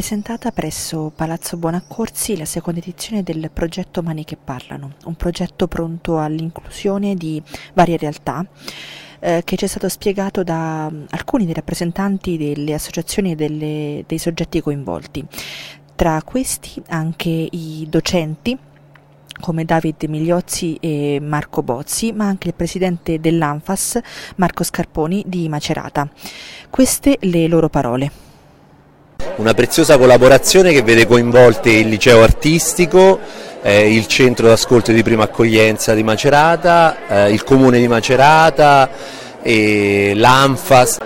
presentata presso Palazzo Buonaccorsi la seconda edizione del progetto Mani che Parlano, un progetto pronto all'inclusione di varie realtà eh, che ci è stato spiegato da um, alcuni dei rappresentanti delle associazioni e delle, dei soggetti coinvolti. Tra questi anche i docenti come David Migliozzi e Marco Bozzi, ma anche il presidente dell'ANFAS Marco Scarponi di Macerata. Queste le loro parole una preziosa collaborazione che vede coinvolti il liceo artistico, eh, il centro d'ascolto di prima accoglienza di Macerata, eh, il comune di Macerata, l'ANFAS,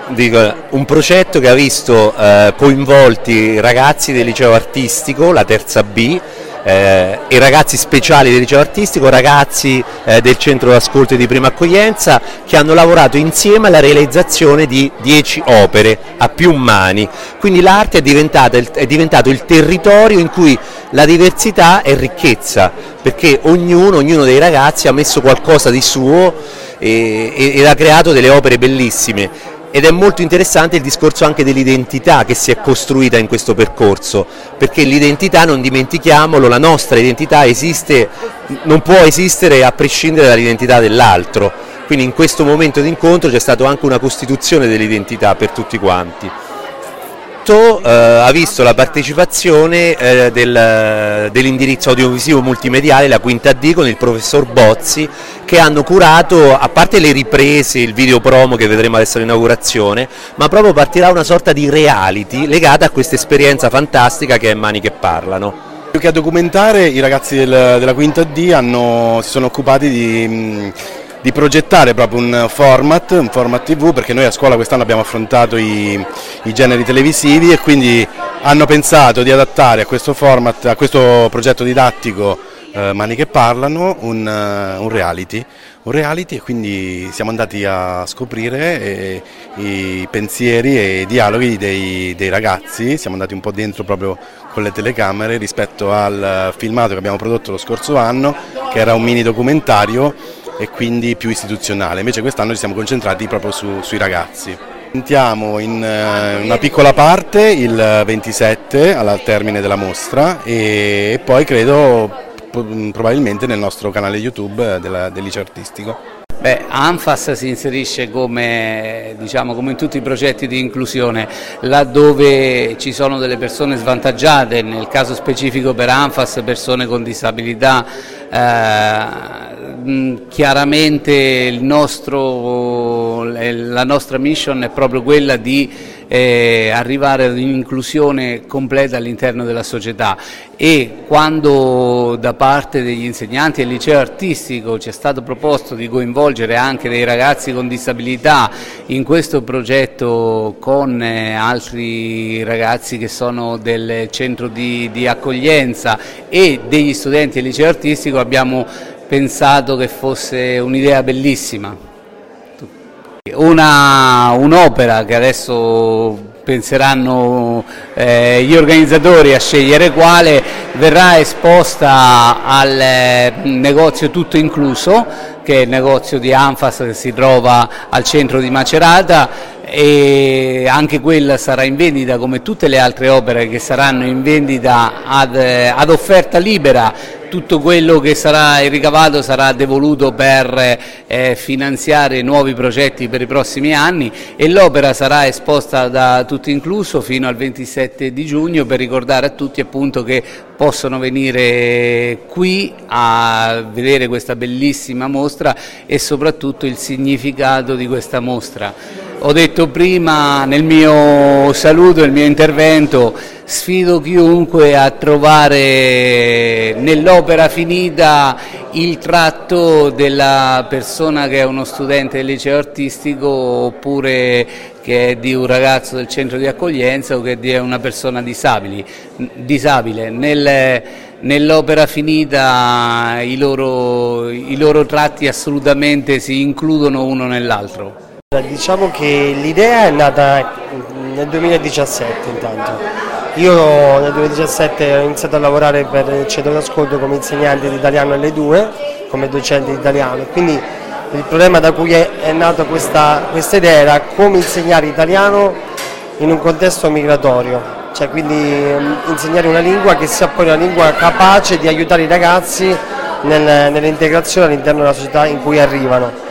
un progetto che ha visto eh, coinvolti ragazzi del liceo artistico, la terza B, eh, i ragazzi speciali del liceo artistico, ragazzi eh, del centro d'ascolto di prima accoglienza che hanno lavorato insieme alla realizzazione di 10 opere a più mani. Quindi l'arte è, è diventato il territorio in cui la diversità è ricchezza, perché ognuno, ognuno dei ragazzi ha messo qualcosa di suo ed ha creato delle opere bellissime ed è molto interessante il discorso anche dell'identità che si è costruita in questo percorso, perché l'identità, non dimentichiamolo, la nostra identità esiste, non può esistere a prescindere dall'identità dell'altro, quindi in questo momento di incontro c'è stata anche una costituzione dell'identità per tutti quanti progetto eh, ha visto la partecipazione eh, del, dell'indirizzo audiovisivo multimediale, la Quinta D, con il professor Bozzi, che hanno curato, a parte le riprese, il video promo che vedremo adesso all'inaugurazione, ma proprio partirà una sorta di reality legata a questa esperienza fantastica che è Mani che Parlano. Più che a documentare, i ragazzi del, della Quinta D hanno, si sono occupati di di progettare proprio un format, un format TV, perché noi a scuola quest'anno abbiamo affrontato i, i, generi televisivi e quindi hanno pensato di adattare a questo format, a questo progetto didattico eh, Mani che parlano, un, uh, un, reality, un, reality. e quindi siamo andati a scoprire eh, i pensieri e i dialoghi dei, dei ragazzi, siamo andati un po' dentro proprio con le telecamere rispetto al filmato che abbiamo prodotto lo scorso anno, che era un mini documentario e quindi più istituzionale, invece quest'anno ci siamo concentrati proprio su, sui ragazzi. Sentiamo in uh, una piccola parte il 27 al termine della mostra e poi credo probabilmente nel nostro canale YouTube della, del liceo artistico. Beh, ANFAS si inserisce come, diciamo, come, in tutti i progetti di inclusione, laddove ci sono delle persone svantaggiate, nel caso specifico per ANFAS persone con disabilità, eh, chiaramente nostro, la nostra mission è proprio quella di eh, arrivare ad un'inclusione completa all'interno della società e quando da parte degli insegnanti del liceo artistico ci è stato proposto di coinvolgere anche dei ragazzi con disabilità in questo progetto con eh, altri ragazzi che sono del centro di, di accoglienza e degli studenti del liceo artistico abbiamo pensato che fosse un'idea bellissima. Un'opera un che adesso penseranno eh, gli organizzatori a scegliere quale verrà esposta al eh, negozio tutto incluso che è il negozio di Anfas che si trova al centro di Macerata e anche quella sarà in vendita come tutte le altre opere che saranno in vendita ad, eh, ad offerta libera tutto quello che sarà il ricavato sarà devoluto per eh, finanziare nuovi progetti per i prossimi anni e l'opera sarà esposta da tutti incluso fino al 27 di giugno per ricordare a tutti appunto che possono venire qui a vedere questa bellissima mostra e soprattutto il significato di questa mostra. Ho detto prima nel mio saluto, nel mio intervento, sfido chiunque a trovare nell'opera finita il tratto della persona che è uno studente del liceo artistico oppure che è di un ragazzo del centro di accoglienza o che è una persona disabili, disabile. Nel, nell'opera finita i loro, i loro tratti assolutamente si includono uno nell'altro. Diciamo che l'idea è nata nel 2017 intanto. Io nel 2017 ho iniziato a lavorare per il centro d'ascolto come insegnante di italiano L2, come docente di italiano, quindi il problema da cui è, è nata questa, questa idea era come insegnare italiano in un contesto migratorio cioè quindi um, insegnare una lingua che sia poi una lingua capace di aiutare i ragazzi nel, nell'integrazione all'interno della società in cui arrivano.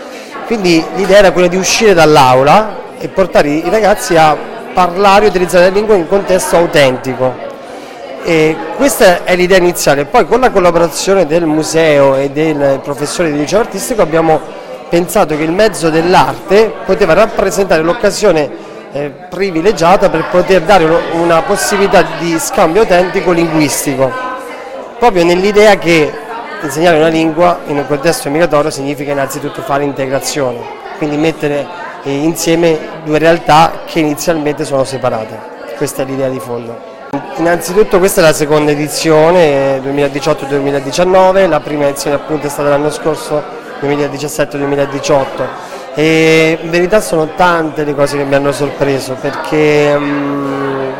Quindi l'idea era quella di uscire dall'aula e portare i ragazzi a parlare e utilizzare la lingua in un contesto autentico. E questa è l'idea iniziale, poi con la collaborazione del museo e del professore di liceo artistico abbiamo pensato che il mezzo dell'arte poteva rappresentare l'occasione eh, privilegiata per poter dare una possibilità di scambio autentico linguistico, proprio nell'idea che insegnare una lingua in un contesto migratorio significa innanzitutto fare integrazione, quindi mettere eh, insieme due realtà che inizialmente sono separate. Questa è l'idea di fondo. Innanzitutto questa è la seconda edizione 2018-2019, la prima edizione appunto è stata l'anno scorso 2017-2018 e in verità sono tante le cose che mi hanno sorpreso perché um,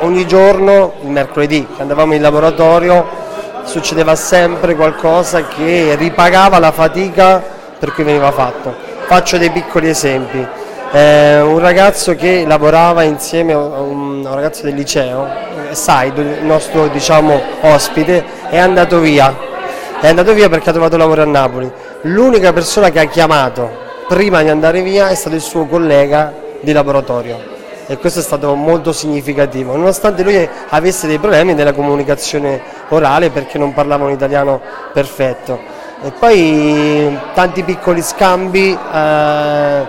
ogni giorno, il mercoledì, andavamo in laboratorio, succedeva sempre qualcosa che ripagava la fatica per cui veniva fatto. Faccio dei piccoli esempi. Eh, un ragazzo che lavorava insieme a un, a un ragazzo del liceo, eh, Saido, il nostro diciamo, ospite, è andato via. È andato via perché ha trovato lavoro a Napoli. L'unica persona che ha chiamato prima di andare via è stato il suo collega di laboratorio e questo è stato molto significativo, nonostante lui avesse dei problemi nella comunicazione orale perché non parlava un italiano perfetto. E poi tanti piccoli scambi eh,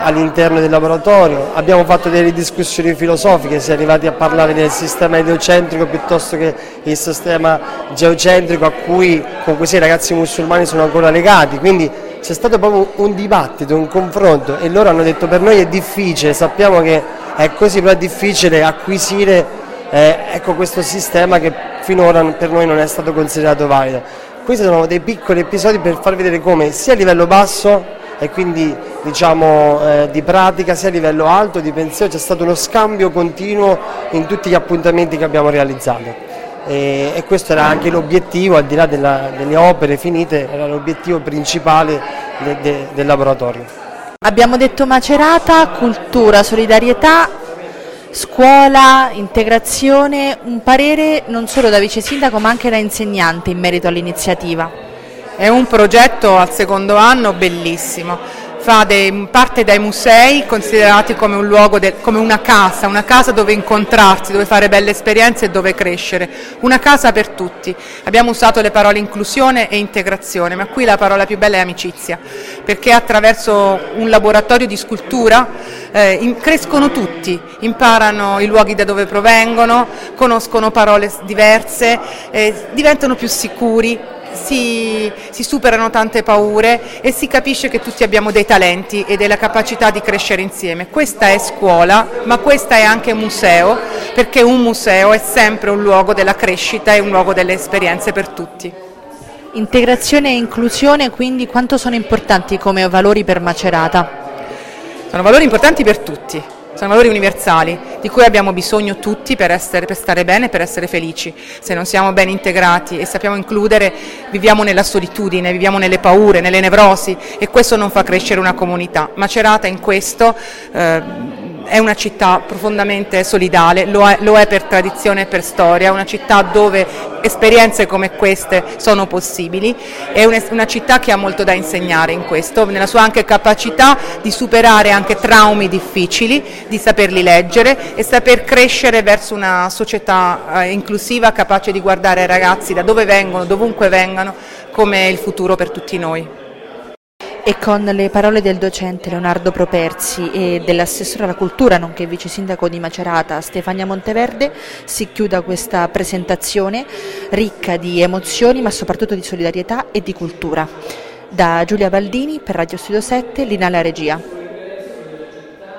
all'interno del laboratorio, abbiamo fatto delle discussioni filosofiche, si è arrivati a parlare del sistema eliocentrico piuttosto che il sistema geocentrico a cui, con cui i ragazzi musulmani sono ancora legati, quindi c'è stato proprio un dibattito, un confronto e loro hanno detto per noi è difficile, sappiamo che è così però è difficile acquisire eh, ecco, questo sistema che finora per noi non è stato considerato valido. Questi sono dei piccoli episodi per far vedere come sia a livello basso e quindi diciamo eh, di pratica sia a livello alto di pensiero c'è stato uno scambio continuo in tutti gli appuntamenti che abbiamo realizzato e, e questo era anche l'obiettivo al di là della, delle opere finite era l'obiettivo principale de, de, del laboratorio. Abbiamo detto Macerata, cultura, solidarietà, scuola, integrazione, un parere non solo da vice sindaco ma anche da insegnante in merito all'iniziativa. È un progetto al secondo anno bellissimo fa dei, parte dai musei considerati come un luogo, de, come una casa, una casa dove incontrarsi, dove fare belle esperienze e dove crescere, una casa per tutti. Abbiamo usato le parole inclusione e integrazione, ma qui la parola più bella è amicizia, perché attraverso un laboratorio di scultura eh, in, crescono tutti, imparano i luoghi da dove provengono, conoscono parole diverse, eh, diventano più sicuri, si, si, superano tante paure e si capisce che tutti abbiamo dei talenti e della capacità di crescere insieme. Questa è scuola, ma questa è anche museo, perché un museo è sempre un luogo della crescita e un luogo delle esperienze per tutti. Integrazione e inclusione quindi quanto sono importanti come valori per Macerata? Sono valori importanti per tutti, sono valori universali di cui abbiamo bisogno tutti per, essere, per stare bene e per essere felici. Se non siamo ben integrati e sappiamo includere, viviamo nella solitudine, viviamo nelle paure, nelle nevrosi e questo non fa crescere una comunità. Macerata in questo eh, è una città profondamente solidale, lo è, lo è, per tradizione e per storia, una città dove esperienze come queste sono possibili, è una città che ha molto da insegnare in questo, nella sua anche capacità di superare anche traumi difficili, di saperli leggere e saper crescere verso una società eh, inclusiva capace di guardare ai ragazzi da dove vengono, dovunque vengano, come il futuro per tutti noi. E con le parole del docente Leonardo Properzi e dell'assessore alla cultura, nonché vice sindaco di Macerata Stefania Monteverde, si chiuda questa presentazione ricca di emozioni ma soprattutto di solidarietà e di cultura. Da Giulia Baldini per Radio Studio 7, Linale Regia.